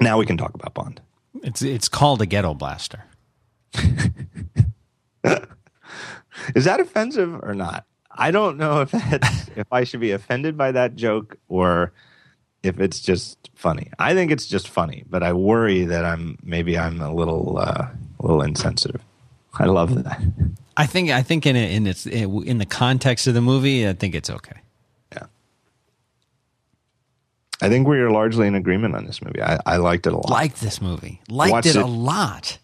Now we can talk about Bond. It's it's called a ghetto blaster. Is that offensive or not? I don't know if that's, if I should be offended by that joke or if it's just funny. I think it's just funny, but I worry that I'm maybe I'm a little uh, a little insensitive. I love that. I think I think in in its in the context of the movie, I think it's okay. I think we are largely in agreement on this movie. I, I liked it a lot. Liked this movie. Liked Watched it, it. a lot.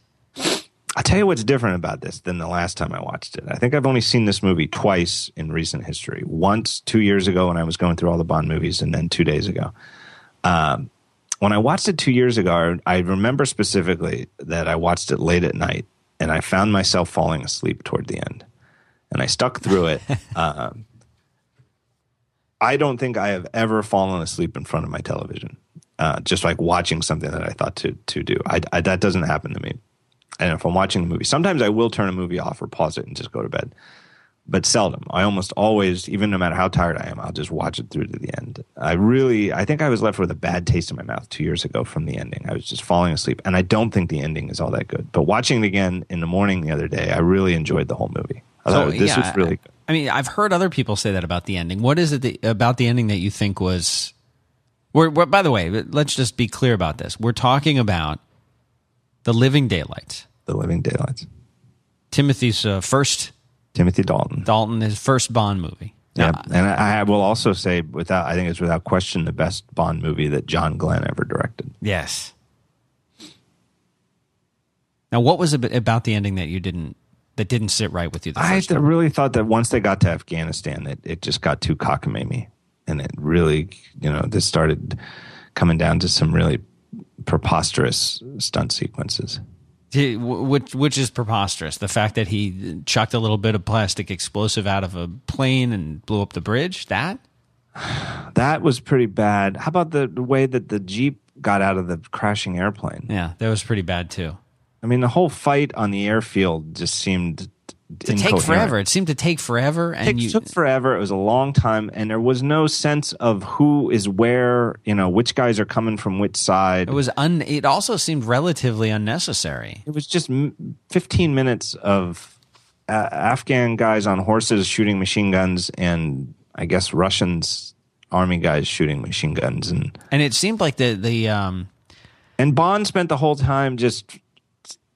I'll tell you what's different about this than the last time I watched it. I think I've only seen this movie twice in recent history. Once two years ago when I was going through all the Bond movies, and then two days ago. Um, when I watched it two years ago, I remember specifically that I watched it late at night, and I found myself falling asleep toward the end, and I stuck through it. um, I don't think I have ever fallen asleep in front of my television, uh, just like watching something that I thought to to do. I, I, that doesn't happen to me. And if I'm watching a movie, sometimes I will turn a movie off or pause it and just go to bed. But seldom. I almost always, even no matter how tired I am, I'll just watch it through to the end. I really, I think I was left with a bad taste in my mouth two years ago from the ending. I was just falling asleep, and I don't think the ending is all that good. But watching it again in the morning the other day, I really enjoyed the whole movie. I So, thought this yeah, was really good. I mean, I've heard other people say that about the ending. What is it that, about the ending that you think was? We're, we're, by the way, let's just be clear about this. We're talking about the Living Daylights. The Living Daylights. Timothy's uh, first Timothy Dalton. Dalton, his first Bond movie. Yeah, Now, and I, I will also say, without I think it's without question the best Bond movie that John Glenn ever directed. yes. Now, what was it about the ending that you didn't that didn't sit right with you? The I first th- time? really thought that once they got to Afghanistan, that it just got too cockamamie, and it really, you know, this started coming down to some really preposterous stunt sequences. Which which is preposterous. The fact that he chucked a little bit of plastic explosive out of a plane and blew up the bridge. That That was pretty bad. How about the way that the jeep got out of the crashing airplane? yeah, that was pretty bad too. I mean, the whole fight on the airfield just seemed To take forever. It seemed to take forever, and It you took forever. It was a long time, and there was no sense of who is where. You know, which guys are coming from which side. it was un. It also seemed relatively unnecessary. It was just 15 minutes of uh, Afghan guys on horses shooting machine guns, and I guess Russians army guys shooting machine guns, and And it seemed like the the um and Bond spent the whole time just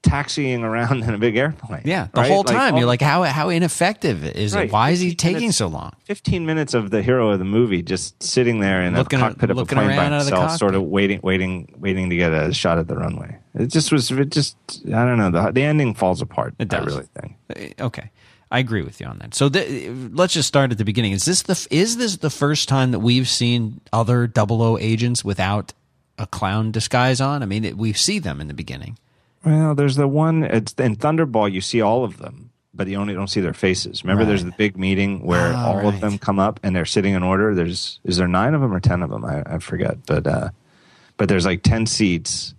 taxiing around in a big airplane. yeah the right? whole time all- you're like how how ineffective is Right. it? Why is he taking so long? 15 minutes of the hero of the movie just sitting there in Looking a cockpit of a plane by around out of the himself, sort of waiting, waiting, waiting to get a shot at the runway. It just was, it just, I don't know. The, the ending falls apart. It I does. really think. Uh, Okay, I agree with you on that. So the, let's just start at the beginning. Is this the is this the first time that we've seen other 00 agents without a clown disguise on? I mean, it, we see them in the beginning. Well, there's the one, it's in Thunderball, you see all of them, but you only don't see their faces. Remember, there's the big meeting where Ah, all right. of them come up and they're sitting in order. There's, is there nine of them or 10 of them? I, I forget. But, uh, but there's like 10 seats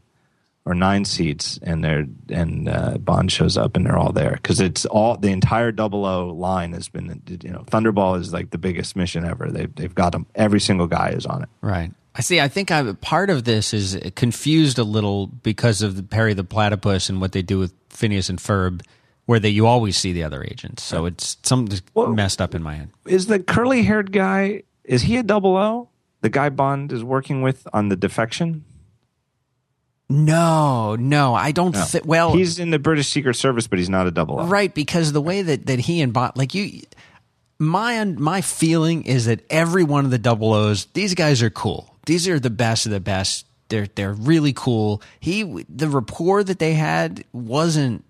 or nine seats and they're and uh, bond shows up and they're all there because it's all the entire double o line has been you know thunderball is like the biggest mission ever they've, they've got them every single guy is on it Right. I see. I think I, part of this is confused a little because of the Perry the Platypus and what they do with Phineas and Ferb, where they you always see the other agents. So it's something Well- messed up in my head. is the curly haired guy is he a double o the guy bond is working with on the defection No, no, I don't. thi- well, he's in the british secret service but he's not a double o Right, because the way that, that he and Bond, like you, my my feeling is that every one of the double O's, these guys are cool. These are the best of the best. They're they're really cool. He the rapport that they had wasn't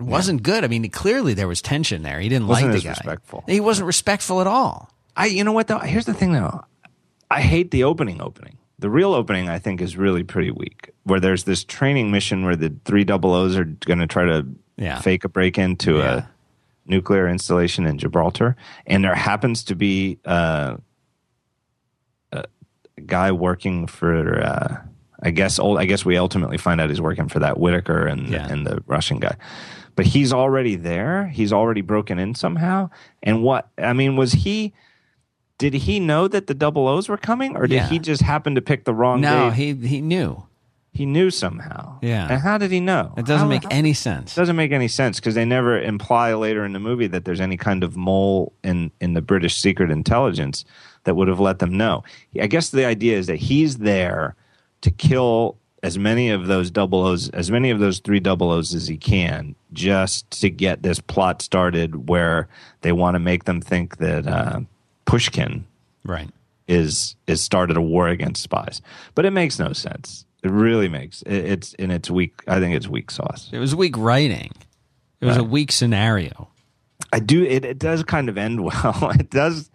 wasn't good. I mean, clearly there was tension there. He didn't Wasn't like the guy. respectful. He wasn't respectful at all. I, you know what though? Here's the thing though. I hate the opening opening. The real opening, I think, is really pretty weak. Where there's this training mission where the three double O's are going to try to Yeah. fake a break into Yeah. a nuclear installation in Gibraltar, and there happens to be uh, guy working for. Uh, I guess. ul- I guess we ultimately find out he's working for that Whitaker and Yeah. and the Russian guy. But he's already there. He's already broken in somehow. And what I mean was he did he know that the double O's were coming, or did Yeah. he just happen to pick the wrong No, day? he he knew. he knew somehow. Yeah. And how did he know? It doesn't How- make how- any sense. It doesn't make any sense because they never imply later in the movie that there's any kind of mole in in the British secret intelligence that would have let them know. I guess the idea is that he's there to kill as many of those double O's, as many of those three double O's as he can, just to get this plot started where they want to make them think that uh, Pushkin Right. is is started a war against spies. But it makes no sense. It really makes it, it's in its weak. I think it's weak sauce. It was weak writing. It was a weak scenario. I do. It, it does kind of end well. It does.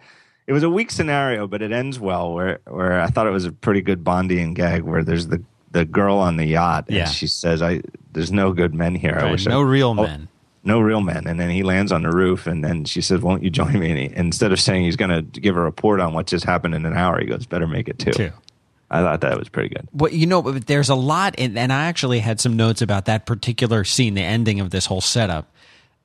It was a weak scenario, but it ends well. Where where I thought it was a pretty good Bondian gag. Where there's the the girl on the yacht, and Yeah. she says, "I there's no good men here. I wish No I, real oh, men. no real men." And then he lands on the roof, and then she says, "Won't you join me?" And he, instead of saying he's going to give a report on what just happened in an hour, he goes, "Better make it two. Two. I thought that was pretty good. What you know, there's a lot, in, and I actually had some notes about that particular scene, the ending of this whole setup.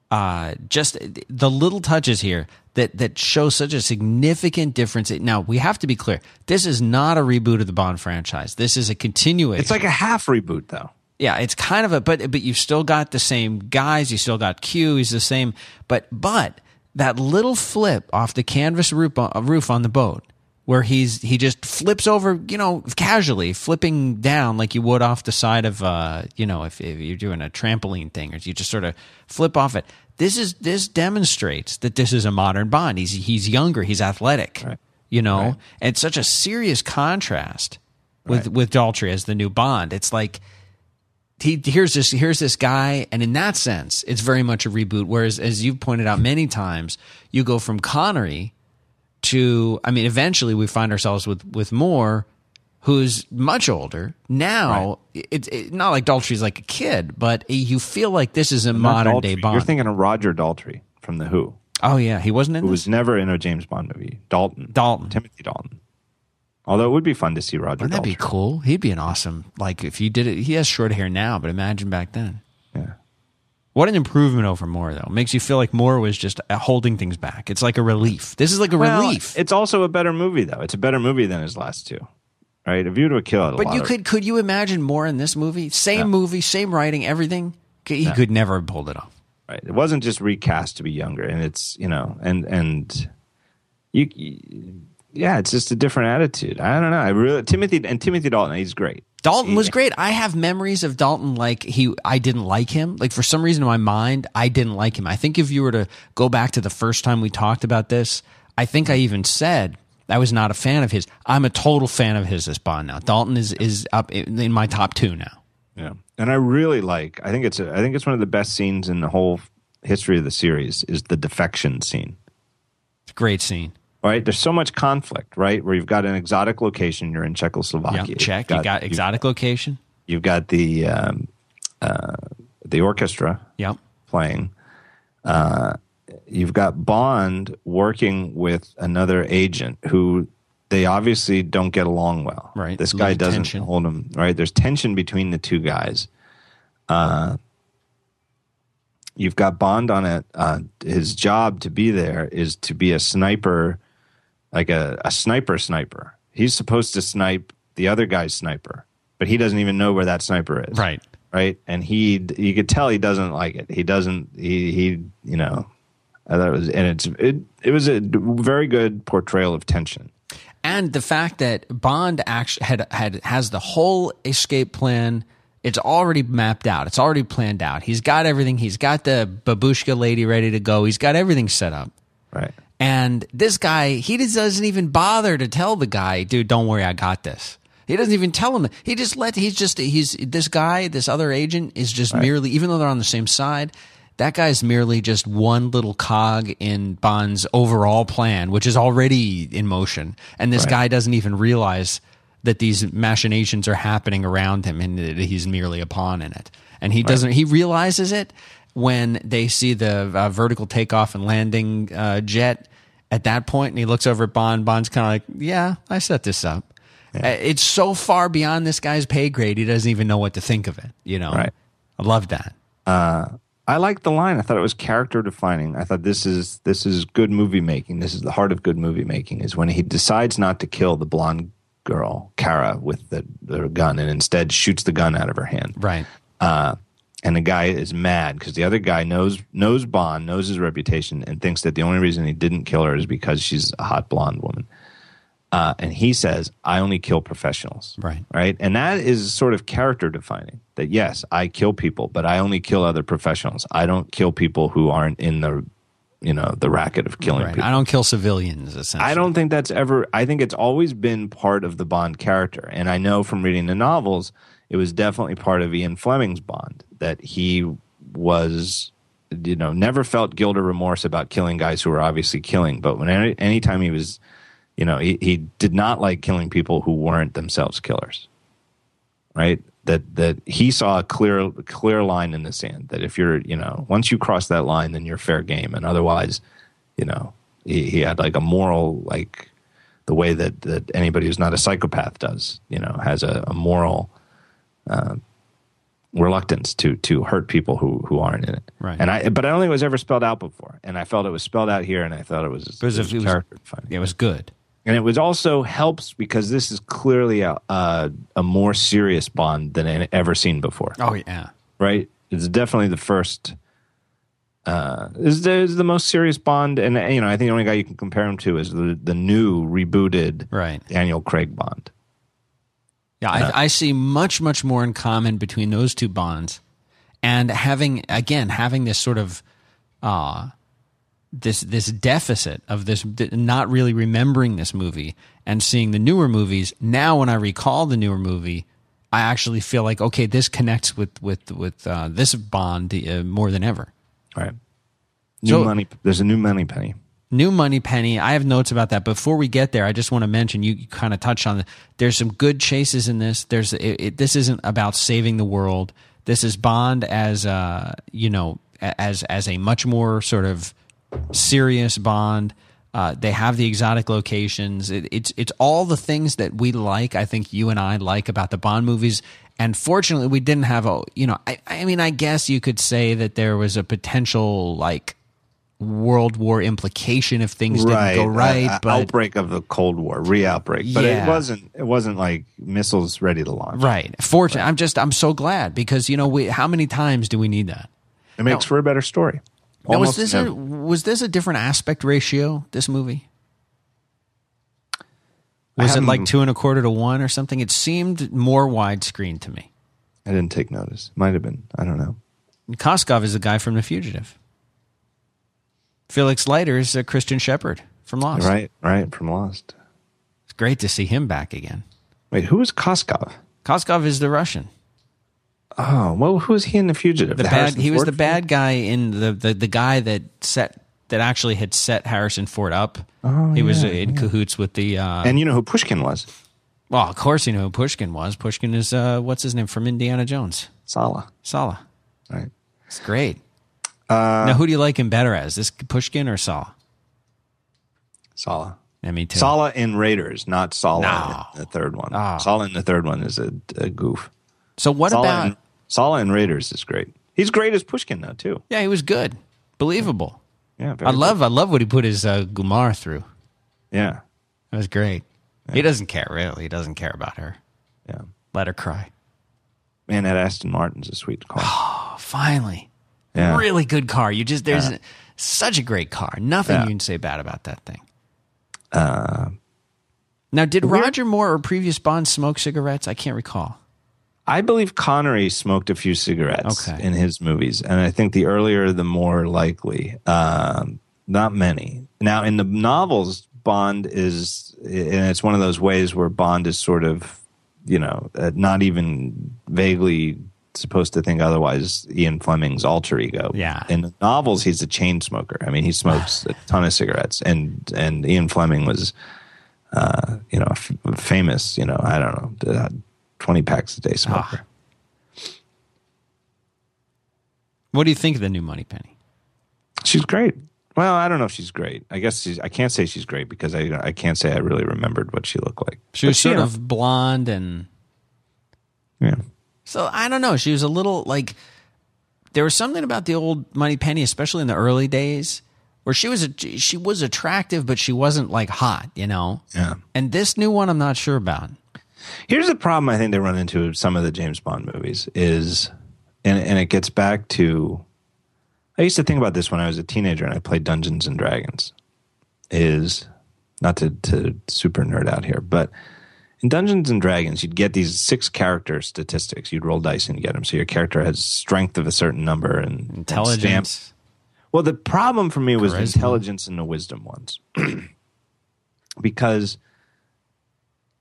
Uh, just the little touches here that that show such a significant difference. Now we have to be clear: this is not a reboot of the Bond franchise. This is a continuation. It's like a half reboot, though. yeah, it's kind of a but but you've still got the same guys. You still got Q. He's the same, but but that little flip off the canvas roof uh, roof on the boat where he's he just flips over, you know, casually flipping down like you would off the side of uh, you know, if, if you're doing a trampoline thing or you just sort of flip off it. This is this demonstrates that this is a modern Bond. He's he's younger, he's athletic. Right. You know, Right. and it's such a serious contrast with Right. with Daltrey as the new Bond. It's like he here's this here's this guy, and in that sense, it's very much a reboot. Whereas, as you've pointed out many times, you go from Connery to I mean, eventually we find ourselves with with Moore, who's much older now. It's it, not like Daltrey's like a kid, but you feel like this is a Not modern day Bond. You're thinking of Roger Daltrey from The Who, oh yeah, he wasn't in who this? was never in a James Bond movie. Dalton. Dalton. Timothy Dalton. Although it would be fun to see Roger Wouldn't that be cool? He'd be an awesome like if you did it. He has short hair now, but imagine back then. Yeah. What an improvement over Moore, though. Makes you feel like Moore was just uh, holding things back. It's like a relief. This is like a Well, relief. It's also a better movie, though. It's a better movie than his last two. Right? A View to a Kill. had a but lot you of- could could you imagine Moore in this movie? Same No. movie, same writing, everything. He could never have pulled it off. Right. It wasn't just recast to be younger, and it's you know, and and you, you- yeah, it's just a different attitude. I don't know. I really Timothy and Timothy Dalton. He's great. Dalton was great. I have memories of Dalton like he I didn't like him. Like for some reason in my mind, I didn't like him. I think if you were to go back to the first time we talked about this, I think I even said I was not a fan of his. I'm a total fan of his as Bond now. Dalton is is up in, in my top 2 now. Yeah, and I really like. I think it's a, I think it's one of the best scenes in the whole history of the series. Is the defection scene. It's a great scene. Right. There's so much conflict. Right, where you've got an exotic location. You're in Czechoslovakia. Yeah, check. You got you've- exotic location. You've got the um, uh, the orchestra. Yep. playing. Uh, you've got Bond working with another agent who they obviously don't get along well. Right. This guy doesn't tension. hold him right. There's tension between the two guys. Uh, you've got Bond on it. Uh, his job to be there is to be a sniper, like a, a sniper sniper. He's supposed to snipe the other guy's sniper, but he doesn't even know where that sniper is Right. right? And he, you could tell he doesn't like it. He doesn't. He, he, you know, I thought it was, and it's, it, it was a very good portrayal of tension. and the fact that Bond actually had had has the whole escape plan. It's already mapped out. It's already planned out. He's got everything. He's got the babushka lady ready to go. He's got everything set up. Right. And this guy, he just doesn't even bother to tell the guy, dude, don't worry, I got this. He doesn't even tell him. He just let. He's just. He's this guy. This other agent is just merely, even though they're on the same side. That guy's merely just one little cog in Bond's overall plan, which is already in motion. And this Right. guy doesn't even realize that these machinations are happening around him, and that he's merely a pawn in it. And he doesn't. He realizes it when they see the uh, vertical takeoff and landing uh, jet. At that point, and he looks over at Bond. Bond's kind of like, "Yeah, I set this up." Uh, It's so far beyond this guy's pay grade. He doesn't even know what to think of it. You know, Right. I love that. I liked the line. I thought it was character defining. I thought this is this is good movie making. This is the heart of good movie making. Is when he decides not to kill the blonde girl Kara with the, the gun, and instead shoots the gun out of her hand. Right. Uh, and the guy is mad because the other guy knows knows Bond, knows his reputation, and thinks that the only reason he didn't kill her is because she's a hot blonde woman. Uh, and he says, "I only kill professionals." Right. Right. And that is sort of character defining. That yes, I kill people, but I only kill other professionals. I don't kill people who aren't in the, you know, the racket of killing Right. people. I don't kill civilians. Essentially, I don't think that's ever. I think it's always been part of the Bond character, and I know from reading the novels, it was definitely part of Ian Fleming's Bond that he was, you know, never felt guilt or remorse about killing guys who were obviously killing. But when any anytime he was, you know, he, he did not like killing people who weren't themselves killers. Right. That that he saw a clear clear line in the sand. That if you're, you know, once you cross that line, then you're fair game, and otherwise, you know, he, he had like a moral like the way that, that anybody who's not a psychopath does you know has a, a moral uh, reluctance to to hurt people who who aren't in it Right. and i but i don't think it was ever spelled out before and i felt it was spelled out here and i thought it was, it was- it was- character defining. It was good. and it was also helps because this is clearly a a, a more serious bond than I've ever seen before Oh yeah. right? It's definitely the first. Uh, is the is the most serious Bond, and you know I think the only guy you can compare him to is the the new rebooted Right. Daniel Craig Bond. Yeah, I, I see much, much more in common between those two bonds, and having again having this sort of uh, this this deficit of this not really remembering this movie and seeing the newer movies. Now, when I recall the newer movie, I actually feel like okay, this connects with with with uh, this Bond uh, more than ever. Right. New So- money. There's a new Moneypenny. New Moneypenny. I have notes about that. Before we get there, I just want to mention you, kind of touched on. The, there's some good chases in this. There's it, it, this isn't about saving the world. This is Bond as uh you know as as a much more sort of serious Bond. Uh, they have the exotic locations. It, it's it's all the things that we like. I think you and I like about the Bond movies. And fortunately, we didn't have a you know. I, I mean, I guess you could say that there was a potential like World War implication if things didn't go right. Uh, uh, but outbreak of the Cold War, re-outbreak. But Yeah. it wasn't. It wasn't like missiles ready to launch. right, fortunate. I'm just I'm so glad because you know we how many times do we need that? It makes for a better story. Now, was Almost this a, was this a different aspect ratio? This movie was it like two and a quarter to one or something? It seemed more widescreen to me. I didn't take notice. Might have been. I don't know. Koskov is the guy from The Fugitive. Felix Leiter is uh, Christian Shepherd from Lost. Right. Right. From Lost. It's great to see him back again. Wait, who is Koskov? Koskov is the Russian. Oh, well, who was he in The Fugitive? the bad Harrison he was Ford the film? bad guy in the, the the guy that set that actually had set Harrison Ford up. Oh, he was yeah, in cahoots with the uh And you know who Pushkin was? well, of course you know who Pushkin was. Pushkin is uh what's his name from Indiana Jones. Sallah. Sallah. Right. It's great. Uh, now who do you like him better as? This Pushkin or Sallah? Sallah. Yeah, me too. Sallah in Raiders, not Sallah No. in the third one. Oh. Sallah in the third one is a, a goof. so what Sallah about in, Sallah in Raiders is great. He's great as Pushkin though too. Yeah, he was good. Believable. Yeah, very I love I love what he put his uh, Gumar through. Yeah, That was great. He doesn't care really. He doesn't care about her. yeah. Let her cry. Man, that Aston Martin's a sweet car. Oh, finally. Yeah. Really good car. You just there's such a great car. Nothing Yeah. you can say bad about that thing. Uh, now, did Roger Moore or previous Bond smoke cigarettes? I can't recall. I believe Connery smoked a few cigarettes Okay. in his movies, and I think the earlier the more likely. Um, not many. Now, in the novels, Bond is, and it's one of those ways where Bond is sort of, you know, uh, not even vaguely supposed to think otherwise. Ian Fleming's alter ego. Yeah. In the novels, he's a chain smoker. I mean, he smokes a ton of cigarettes, and and Ian Fleming was, uh, you know, f- famous. You know, I don't know, uh, twenty packs a day smoker. What do you think of the new Moneypenny? She's great. Well, I don't know if she's great. I guess she's, I can't say she's great because I I can't say I really remembered what she looked like. She But was sort of blonde and yeah. So I don't know. She was a little like there was something about the old Moneypenny, especially in the early days, where she was a, she was attractive, but she wasn't like hot, you know. Yeah. And this new one, I'm not sure about. Here's the problem I think they run into with some of the James Bond movies is, and and it gets back to, I used to think about this when I was a teenager and I played Dungeons and Dragons. Is not to to super nerd out here, but in Dungeons and Dragons, you'd get these six character statistics. You'd roll dice and get them. So your character has strength of a certain number and Intelligence. Well, the problem for me was Charisma. intelligence and the wisdom ones. because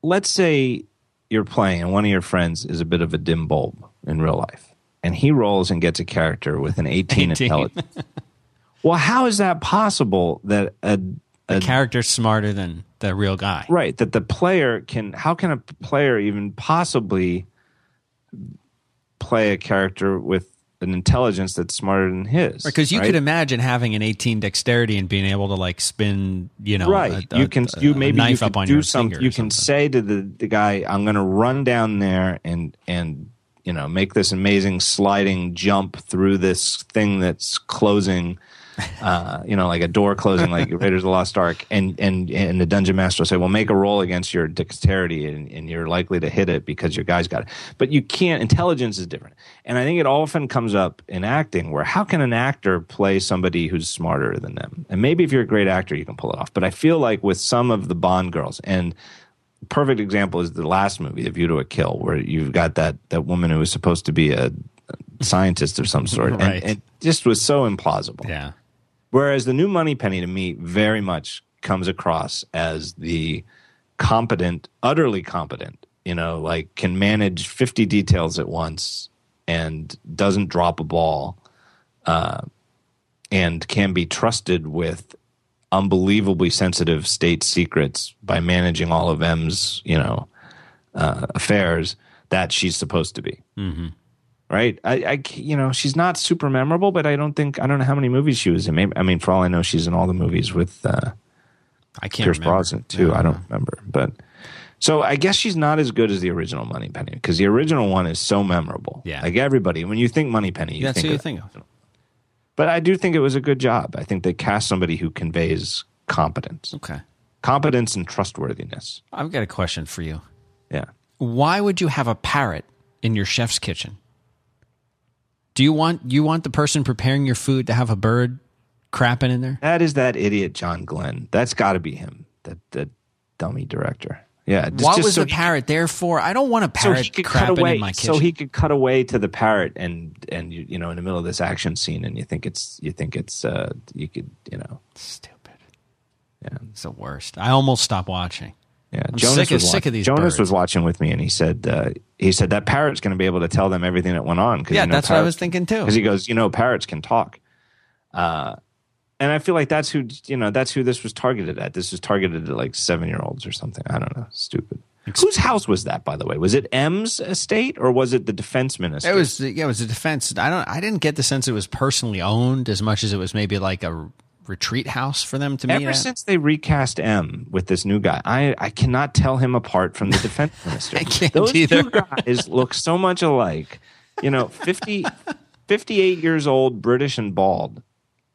let's say you're playing and one of your friends is a bit of a dim bulb in real life, and he rolls and gets a character with an 18, 18. intelligence. well, how is that possible that a, The character's smarter than the real guy. right that the player can how can a player even possibly play a character with an intelligence that's smarter than his Because you right? could imagine having an 18 dexterity and being able to like spin, you know, right. a- a- you can you a maybe knife you up can on do something. finger. You can something. say to the the guy, "I'm going to run down there and and you know make this amazing sliding jump through this thing that's closing." Uh, you know, like a door closing, like Raiders of the Lost Ark, and and and the dungeon master will say, "Well, make a roll against your dexterity, and, and you're likely to hit it because your guy's got it." But you can't. Intelligence is different, and I think it often comes up in acting, where how can an actor play somebody who's smarter than them? And maybe if you're a great actor, you can pull it off. But I feel like with some of the Bond girls, and perfect example is the last movie, A View to a Kill, where you've got that that woman who was supposed to be a scientist of some sort, Right. and it just was so implausible. Yeah. Whereas the new Moneypenny to me very much comes across as the competent, utterly competent, you know, like can manage 50 details at once and doesn't drop a ball uh, and can be trusted with unbelievably sensitive state secrets by managing all of M's, you know, uh, affairs that she's supposed to be right? I, I, you know, she's not super memorable, but I don't think I don't know how many movies she was in. Maybe I mean, for all I know, she's in all the movies with uh, I can't Pierce remember. Brosnan too. I don't remember, but so I guess she's not as good as the original Moneypenny because the original one is so memorable. Yeah. like everybody when you think Moneypenny, you That's think who you think of. But I do think it was a good job. I think they cast somebody who conveys competence, Okay. competence and trustworthiness. I've got a question for you. Yeah. Why would you have a parrot in your chef's kitchen? Do you want you want the person preparing your food to have a bird crapping in there? That is that idiot John Glenn. That's got to be him. That that dummy director. Yeah. just- what just was so the he- parrot there for? I don't want a so parrot he could cut crapping away. in my kitchen. So he could cut away to the parrot, and and you, you know, in the middle of this action scene, and you think it's you think it's uh you could you know Stupid. yeah It's the worst. I almost stopped watching. Yeah. I'm sick of- was sick of these Jonas birds. was watching with me, and he said uh, he said that parrot's going to be able to tell them everything that went on. Yeah, that's what I was thinking too. Because he goes, you know, parrots can talk. Uh, and I feel like that's who you know that's who this was targeted at. This was targeted at like seven year olds or something. I don't know. Stupid. Whose house was that, by the way? Was it M's estate or was it the defense minister? It was yeah, it was the defense. I don't. I didn't get the sense it was personally owned as much as it was maybe like a retreat house for them to meet. Ever at. since they recast M with this new guy, I, I cannot tell him apart from the defense minister. I can't Those either. two guys look so much alike. You know, 50, 58 years old, British and bald,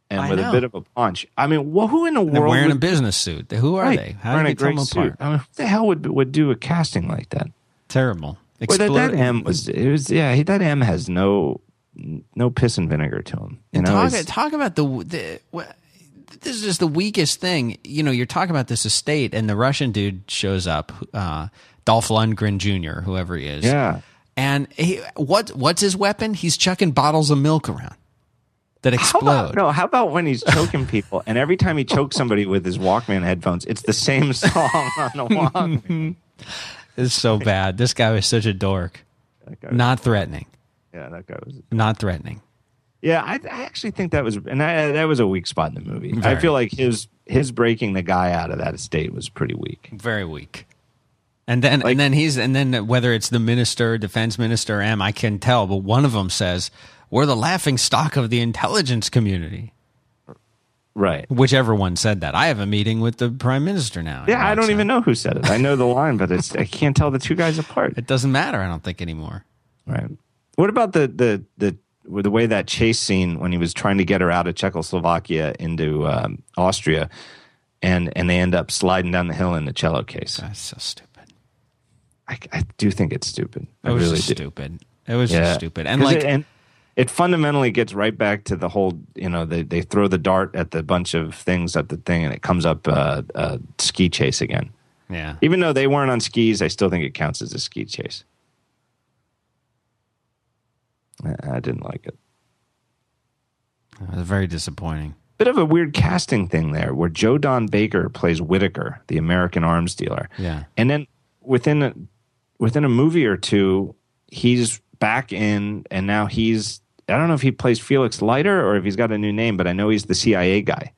and I with know. a bit of a punch. I mean, well, who in the They're world wearing a business suit. Who are right, they? How do you tell them apart? I mean, who the hell would would do a casting like that? Terrible. Well, that, that M was it was yeah. That M has no no piss and vinegar to him. You know, talk, talk about the, the this is just the weakest thing. You know, you're talking about this estate, and the Russian dude shows up, uh, Dolph Lundgren Jr., whoever he is. yeah. And he, what what's his weapon? He's chucking bottles of milk around that How explode. about, no, how about when he's choking people, and every time he chokes somebody with his Walkman headphones, it's the same song on the Walkman. It's so bad. This guy was such a dork. Not threatening. yeah, that guy was. Not threatening. Yeah, I, I actually think that was, and I, that was a weak spot in the movie. I feel like his his breaking the guy out of that estate was pretty weak. Very weak. And then Like- and then he's and then whether it's the minister, defense minister, M, I can tell, but one of them says we're the laughing stock of the intelligence community. Right. Whichever one said that. I have a meeting with the prime minister now. Yeah, I don't even know who said it. I know the line, but it's I can't tell the two guys apart. It doesn't matter. I don't think anymore. Right. What about the the the the way that chase scene when he was trying to get her out of Czechoslovakia into um, Austria, and and they end up sliding down the hill in the cello case. That's so stupid. I, I do think it's stupid. It I was really just stupid. It was Yeah. just stupid. And like it, and it fundamentally gets right back to the whole. You know, they they throw the dart at the bunch of things at the thing, and it comes up uh, a ski chase again. yeah. Even though they weren't on skis, I still think it counts as a ski chase. I I didn't like it. It was very disappointing. Bit of a weird casting thing there, where Joe Don Baker plays Whitaker, the American arms dealer, Yeah. and then within a, within a movie or two, he's back in, and now he's I don't know if he plays Felix Leiter or if he's got a new name, but I know he's the CIA guy.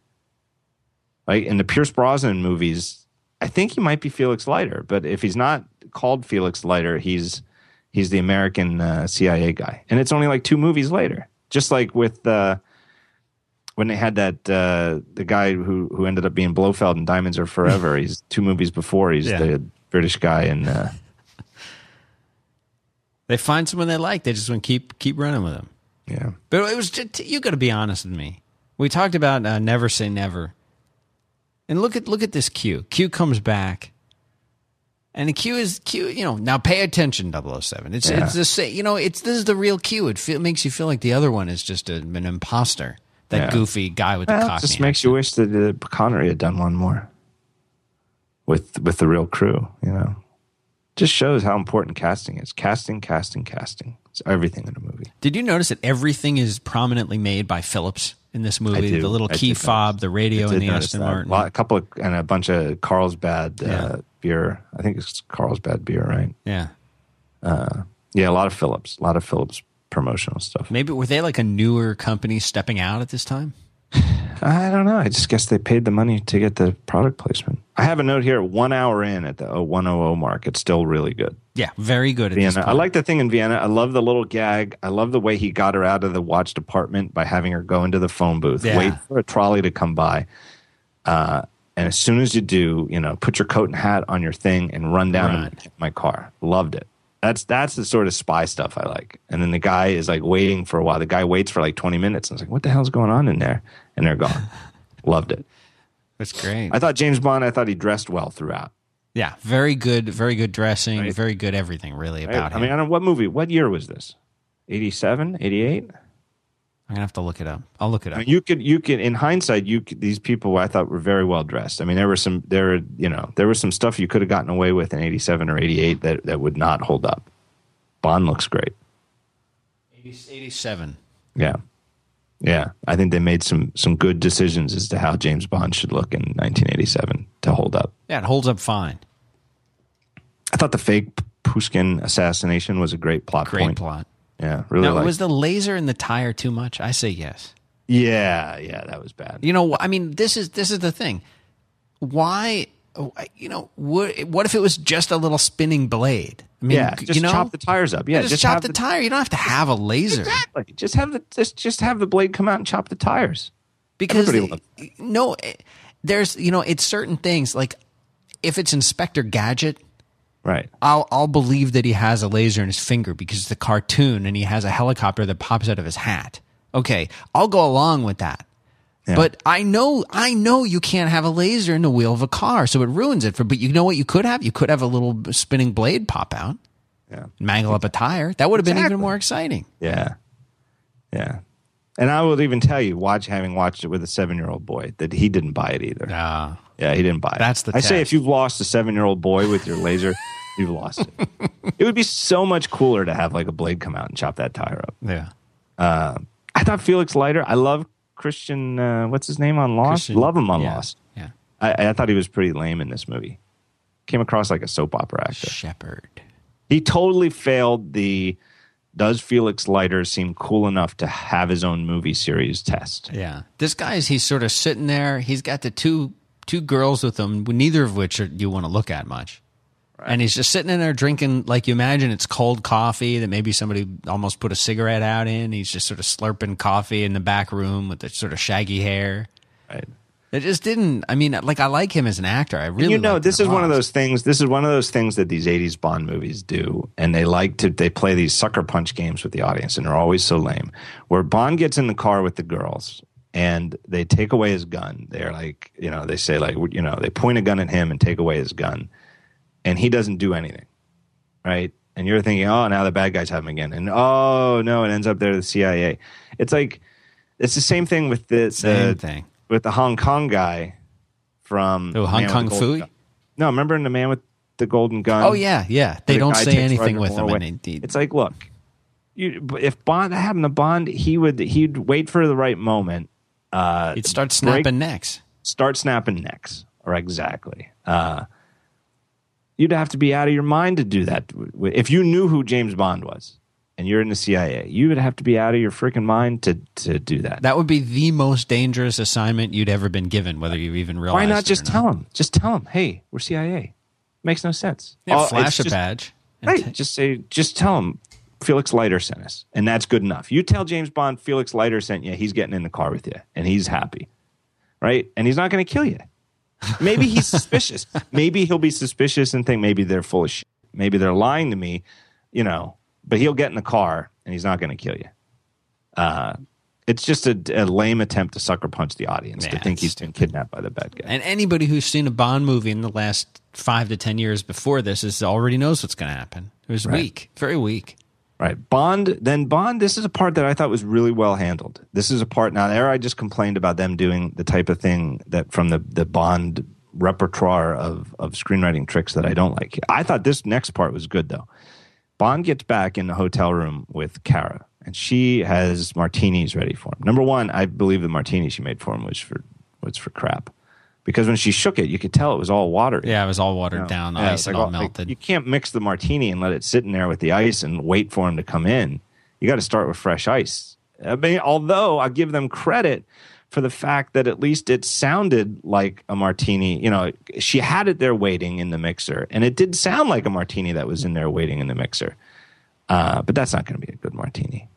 Like in the Pierce Brosnan movies, I think he might be Felix Leiter, but if he's not called Felix Leiter, he's he's the American uh, CIA guy, and it's only like two movies later. Just like with uh, when they had that uh, the guy who who ended up being Blofeld in Diamonds Are Forever. he's two movies before. He's Yeah. the British guy, and uh, They find someone they like. They just want to keep keep running with them. yeah, But it was just, you got to be honest with me. We talked about uh, never say never, and look at look at this Q. Q comes back, and the Q is Q. You know, now pay attention, 007. It's Yeah. it's the same. You know, it's this is the real Q. It feel, makes you feel like the other one is just a, an imposter. That Yeah. goofy guy with the Well, cockney. just makes you wish that uh, Connery had done one more with with the real crew. You know, just shows how important casting is. Casting, casting, casting. It's everything in a movie. Did you notice that everything is prominently made by Philips in this movie? do. The little I key fob, notice. the radio, and the Aston that. Martin. Lot- a couple of and a bunch of Carlsbad uh, Yeah. Beer. I think it's Carlsbad beer, right? Yeah. Yeah, a lot of Philips, a lot of Philips promotional stuff. Maybe were they like a newer company stepping out at this time? I don't know. I just guess they paid the money to get the product placement. I have a note here. One hour in at the 100 mark, it's still really good. Yeah, very good Vienna. I like the thing in Vienna. I love the little gag. I love the way he got her out of the watch department by having her go into the phone booth, Yeah. wait for a trolley to come by. Uh, and as soon as you do, you know, put your coat and hat on your thing and run down Right. my car. Loved it. That's that's the sort of spy stuff I like. And then the guy is like waiting for a while. The guy waits for like 20 minutes and I was like, what the hell's going on in there? And they're gone. Loved it. That's great. I thought James Bond, I thought he dressed well throughout. yeah, very good, very good dressing, Right. very good everything really Right? about I him. mean, I don't know what movie, what year was this? 87, 88? I'm gonna have to look it up. I'll look it I up. mean, you could, you could, in hindsight, you could, these people I thought were very well dressed. I mean, there were some, there, were, you know, there was some stuff you could have gotten away with in '87 or '88 that that would not hold up. Bond looks great. 87. Yeah, yeah. I think they made some some good decisions as to how James Bond should look in 1987 to hold up. Yeah, it holds up fine. I thought the fake Pushkin assassination was a great plot Great point. plot. Yeah, really. Now, liked- was the laser in the tire too much? I say yes. yeah, yeah, that was bad. You know, I mean, this is this is the thing. Why? You know, what, what if it was just a little spinning blade? I mean, yeah, just you know, chop the tires up. Yeah, just, chop have the, tire. You don't have to have a laser Exactly. Just have the just just have the blade come out and chop the tires. because Everybody no, there's you know, it's certain things like if it's Inspector Gadget, Right. I'll I'll believe that he has a laser in his finger because it's a cartoon and he has a helicopter that pops out of his hat. Okay, I'll go along with that. Yeah. But I know I know you can't have a laser in the wheel of a car, so it ruins it for but you know what you could have? You could have a little spinning blade pop out, Yeah. mangle up a tire. That would have been even more exciting. Yeah. Yeah. And I will even tell you, watch having watched it with a seven year old boy, that he didn't buy it either. Ah. Yeah, he didn't buy it. That's the I say if you've lost a seven year old boy with your laser, you've lost it. it would be so much cooler to have like a blade come out and chop that tire up. yeah. I thought Felix Leiter, I love Christian, uh, what's his name on Lost? Christian- love him on yeah, Lost. Yeah. I, I thought he was pretty lame in this movie. Came across like a soap opera actor. Shepherd. He totally failed the does Felix Leiter seem cool enough to have his own movie series test? Yeah. This guy is he's sort of sitting there. He's got the two two girls with him, neither of which are, you want to look at much. And he's just sitting in there drinking, like you imagine it's cold coffee that maybe somebody almost put a cigarette out in. He's just sort of slurping coffee in the back room with the sort of shaggy hair. Right. It just didn't. I mean, like I like him as an actor. I really, you know, this is one of those things. This is one of those things that these '80s Bond movies do, and they like to. They play these sucker punch games with the audience, and they're always so lame. Where Bond gets in the car with the girls, and they take away his gun. They're like, you know, they say like, you know, they point a gun at him and take away his gun, and he doesn't do anything, right? And you're thinking, oh, now the bad guys have him again, and oh no, it ends up there the CIA. It's like it's the same thing with the uh, Same the, thing. with the Hong Kong guy from Oh, Hong Kong Phooey? No, remember in the Man with the Golden Gun? Oh yeah, yeah. They the don't say anything with him. he, It's like, look, you, if Bond happened to Bond, he would he'd wait for the right moment. Uh, he'd start break- snapping necks. start snapping necks, or exactly. Uh, you'd have to be out of your mind to do that. If you knew who James Bond was and you're in the CIA, you would have to be out of your freaking mind to to do that. That would be the most dangerous assignment you'd ever been given, whether you even realized. Why it not just tell him? Just tell him, hey, we're CIA. Makes no sense. Yeah, flash a just- badge. Right. just say, just tell him Felix Leiter sent us, and that's good enough. You tell James Bond Felix Leiter sent you, he's getting in the car with you, and he's happy, right? And he's not going to kill you. Maybe he's suspicious. Maybe he'll be suspicious and think maybe they're full of shit. Maybe they're lying to me, you know. But he'll get in the car and he's not going to kill you. Uh, it's just a, a lame attempt to sucker punch the audience to think he's been kidnapped by the bad guy. And anybody who's seen a Bond movie in the last five to ten years before this is already knows what's going to happen. It was Right. weak, very weak. Right. Bond, then Bond, this is a part that I thought was really well handled. This is a part, now there I just complained about them doing the type of thing that from the, the Bond repertoire of, of screenwriting tricks that I don't like. I thought this next part was good though. Bond gets back in the hotel room with Kara and she has martinis ready for him. Number one, I believe the martini she made for him was for, was for crap. Because when she shook it, you could tell it was all watery. Yeah, it was all watered No. down. The Yeah, ice like all all- like, melted. you can't mix the martini and let it sit in there with the ice and wait for him to come in. You got to start with fresh ice. I mean, although I give them credit for the fact that at least it sounded like a martini. You know, she had it there waiting in the mixer, and it did sound like a martini that was in there waiting in the mixer. Uh, but that's not going to be a good martini.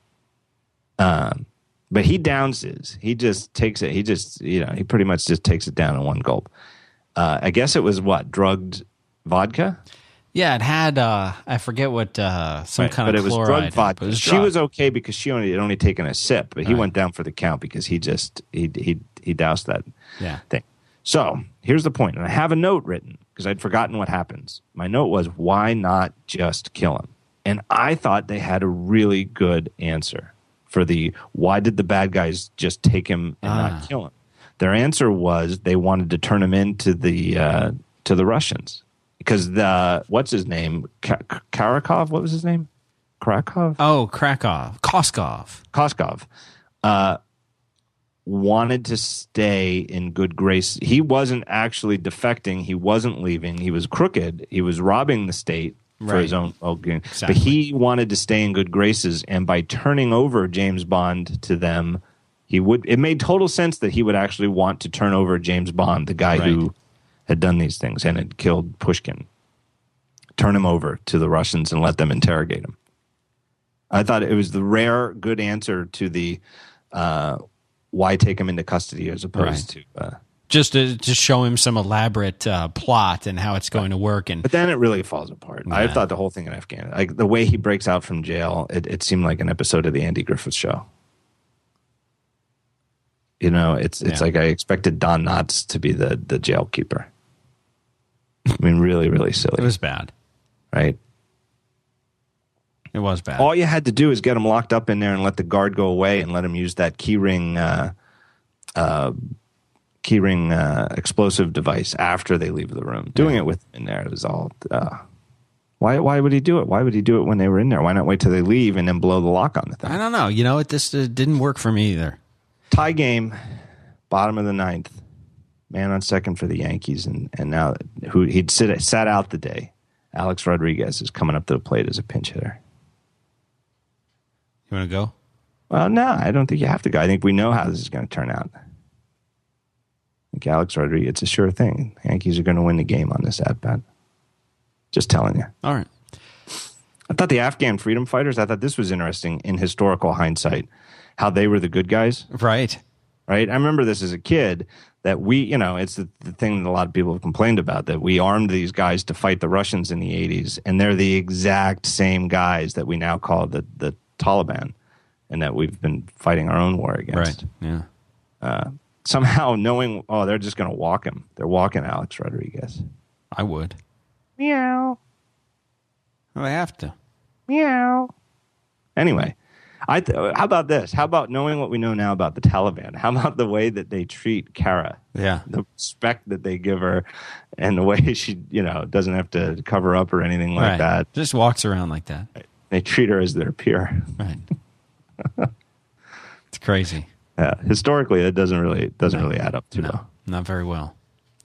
Um, but he downs his. He just takes it. He just, you know, he pretty much just takes it down in one gulp. Uh, I guess it was what drugged vodka. yeah, it had uh, I forget what uh, some Right, kind but of it was chloride. drugged in it, vodka. it was she drugged. was okay because she only had only taken a sip, but he Right. went down for the count because he just he he he doused that Yeah. thing. So here's the point, and I have a note written because I'd forgotten what happens. My note was, why not just kill him? And I thought they had a really good answer for the why did the bad guys just take him and Ah. not kill him? Their answer was they wanted to turn him into the uh, to the Russians because the what's his name Ka- Karakov? What was his name? Krakow? Oh, Krakow, Koskov. Koskov uh, wanted to stay in good grace. He wasn't actually defecting. He wasn't leaving. He was crooked. He was robbing the state for Right. his own gain. Exactly. But he wanted to stay in good graces, and by turning over James Bond to them, he would. It made total sense that he would actually want to turn over James Bond, the guy Right. who had done these things and had killed Pushkin. Turn him over to the Russians and let them interrogate him. I thought it was the rare good answer to the uh, why take him into custody as opposed to. Uh, Just to just show him some elaborate uh, plot and how it's going to work, and but then it really falls apart. I thought the whole thing in Afghanistan, like the way he breaks out from jail, it, it seemed like an episode of the Andy Griffith Show. You know, it's it's Yeah. like I expected Don Knotts to be the the jail keeper. I mean, really, really silly, it was bad. right? It was bad. All you had to do is get him locked up in there and let the guard go away and let him use that keyring, uh, uh, keyring uh, explosive device after they leave the room. Doing it with him in there it was all. Uh, why? Why would he do it? Why would he do it when they were in there? Why not wait till they leave and then blow the lock on the thing? I don't know. You know, it just didn't work for me either. Tie game, bottom of the ninth, man on second for the Yankees, and and now who he'd sit sat out the day. Alex Rodriguez is coming up to the plate as a pinch hitter. You want to go? Well, no, I don't think you have to go. I think we know how this is going to turn out. Think Alex Rodriguez, it's a sure thing. Yankees are going to win the game on this at bat. Just telling you. All right. I thought the Afghan freedom fighters, I thought this was interesting in historical hindsight, how they were the good guys, Right. right? I remember this as a kid that we, you know, it's the, the thing that a lot of people have complained about that we armed these guys to fight the Russians in the 80s, and they're the exact same guys that we now call the, the Taliban and that we've been fighting our own war against. Right. Yeah. Uh, Somehow knowing, oh, they're just going to walk him. They're walking Alex Rodriguez. I would. Meow. Well, I have to. Meow. Anyway, I th- how about this? How about knowing what we know now about the Taliban? How about the way that they treat Kara? Yeah. The respect that they give her, and the way she, you know, doesn't have to cover up or anything like right. that. Just walks around like that. They treat her as their peer. Right. it's crazy. Yeah, historically, that doesn't really doesn't No. really add up too No, well. not very well.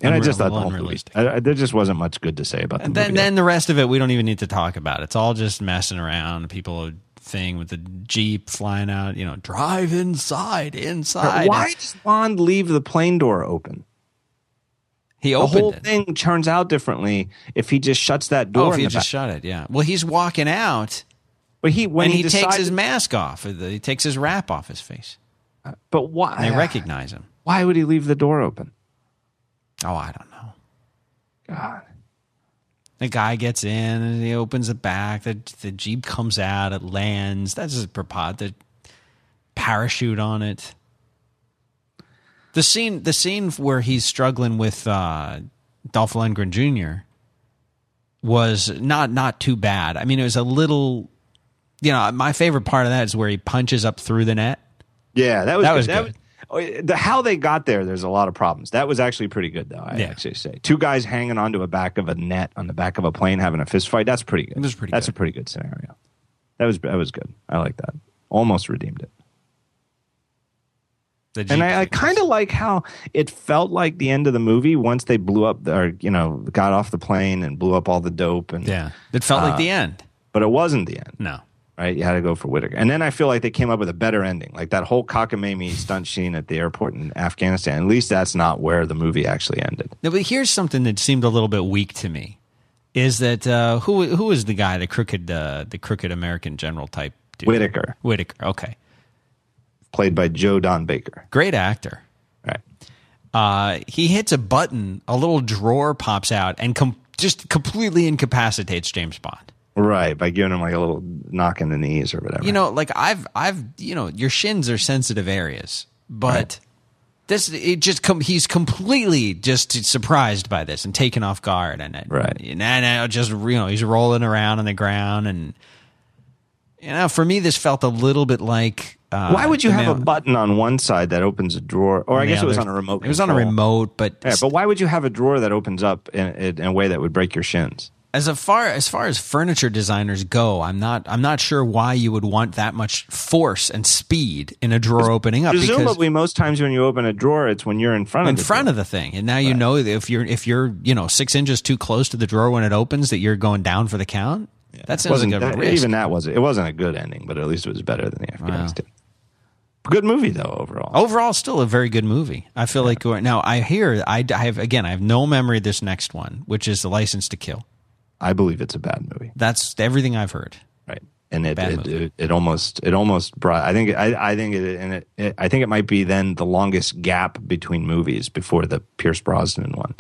And I just thought the whole movie, unrealistic. I, I, there just wasn't much good to say about the And movie. then, then the rest of it, we don't even need to talk about. It's all just messing around. People thing with the jeep flying out. You know, drive inside, inside. Why does Bond leave the plane door open? he The whole it? thing turns out differently if he just shuts that door. Oh, if he just back. shut it, yeah. Well, he's walking out, But he when and he, he, takes his mask off. He takes his wrap off his face. But why? And they recognize him. Why would he leave the door open? Oh, I don't know. God. The guy gets in and he opens the back. The the jeep comes out. It lands. That's his propot. The parachute on it. The scene, the scene where he's struggling with uh, Dolph Lundgren Jr. was not not too bad. I mean, it was a little. You know, my favorite part of that is where he punches up through the net. Yeah, that was That good. was That good. was- oh, the how they got there. There's a lot of problems. That was actually pretty good, though. I Yeah. actually say two guys hanging onto a back of a net on the back of a plane having a fist fight. That's pretty good. Was pretty That's good. a pretty good scenario. That was that was good. I like that. Almost redeemed it. And I, I kind of like how it felt like the end of the movie once they blew up or you know got off the plane and blew up all the dope and yeah, it felt like uh, the end. but it wasn't the end. No, right? You had to go for Whitaker. And then I feel like they came up with a better ending, like that whole cockamamie stunt scene at the airport in Afghanistan. At least that's not where the movie actually ended. No, but here's something that seemed a little bit weak to me. Is that uh, who? Who the guy, the crooked, uh, the crooked American general type? Dude? Whitaker, Whitaker. Okay, played by Joe Don Baker. great actor. Right. Uh, he hits a button, a little drawer pops out, and com- just completely incapacitates James Bond. Right, by giving him like a little knock in the knees or whatever. You know, like I've, I've, you know, your shins are sensitive areas, but this, it just, com- he's completely just surprised by this and taken off guard, and it, Right. and now just you know he's rolling around on the ground, and you know, for me, this felt a little bit like. Uh, Why would you have a button on one side that opens a drawer? Or I guess it was on a remote. It was on a remote, but, Yeah, but why would you have a drawer that opens up in, in a way that would break your shins? As a far as far as furniture designers go, I'm not I'm not sure why you would want that much force and speed in a drawer opening up because Presumably, most times when you open a drawer, it's when you're in front in of the in front drawer. of the thing, and now you know if you're if you're you know six inches too close to the drawer when it opens, that you're going down for the count. That sounds wasn't like a that, risk. even that wasn't it wasn't a good ending, but at least it was better than the Afghanistan. Good movie though overall. Overall, still a very good movie. I feel like now I hear I, I have again I have no memory of this next one, which is the License to Kill. I believe it's a bad movie, That's everything I've heard. right? And it it, it, it almost it almost brought. I think I, I think it and it, it I think it might be then the longest gap between movies before the Pierce Brosnan one.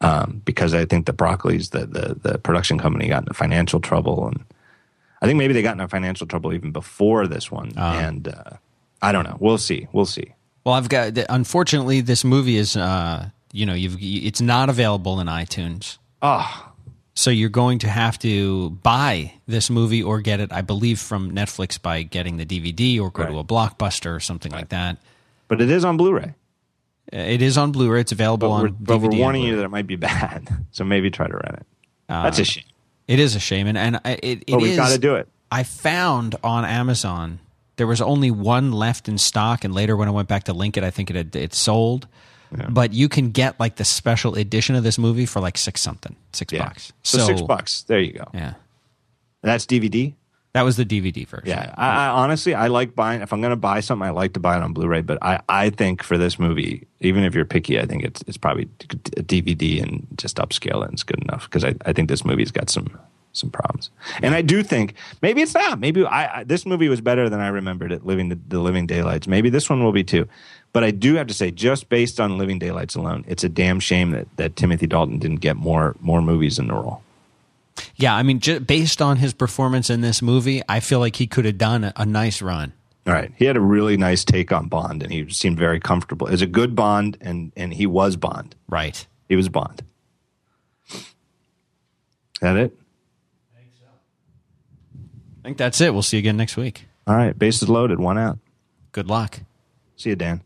Um, because I think the Broccoli's the, the the production company got into financial trouble, and I think maybe they got into financial trouble even before this one. Ah. and uh, I don't know. We'll see. We'll see. Well, I've got unfortunately this movie is uh you know you've it's not available in iTunes. Oh, So you're going to have to buy this movie or get it, I believe, from Netflix by getting the DVD or go to a blockbuster or something like that. but it is on Blu-ray. It is on Blu-ray. It's available But, on DVD. but we're warning you that it might be bad. So maybe try to rent it. Uh, That's a shame. It is a shame, and, and I- it, it But we've got to do it. I found on Amazon there was only one left in stock, and later when I went back to link it, I think it had, it sold. But you can get like the special edition of this movie for like six something, six Yeah. bucks. So, six bucks. There you go. Yeah, That's DVD. that was the DVD version. Yeah. I, I honestly, I like buying. If I'm going to buy something, I like to buy it on Blu-ray. But I, I think for this movie, even if you're picky, I think it's it's probably a DVD and just upscale it. And it's good enough because I, I think this movie's got some some problems. And I do think maybe it's not. Maybe I, I this movie was better than I remembered it. Living the, the Living Daylights. Maybe this one will be too. But I do have to say, just based on Living Daylights alone, it's a damn shame that, that Timothy Dalton didn't get more more movies in the role. Yeah, I mean, just based on his performance in this movie, I feel like he could have done a, a nice run. All right, he had a really nice take on Bond, and he seemed very comfortable. It was a good Bond, and and he was Bond. Right. He was Bond. That it? I think that's it. We'll see you again next week. All right, bases loaded, one out. Good luck. See you, Dan.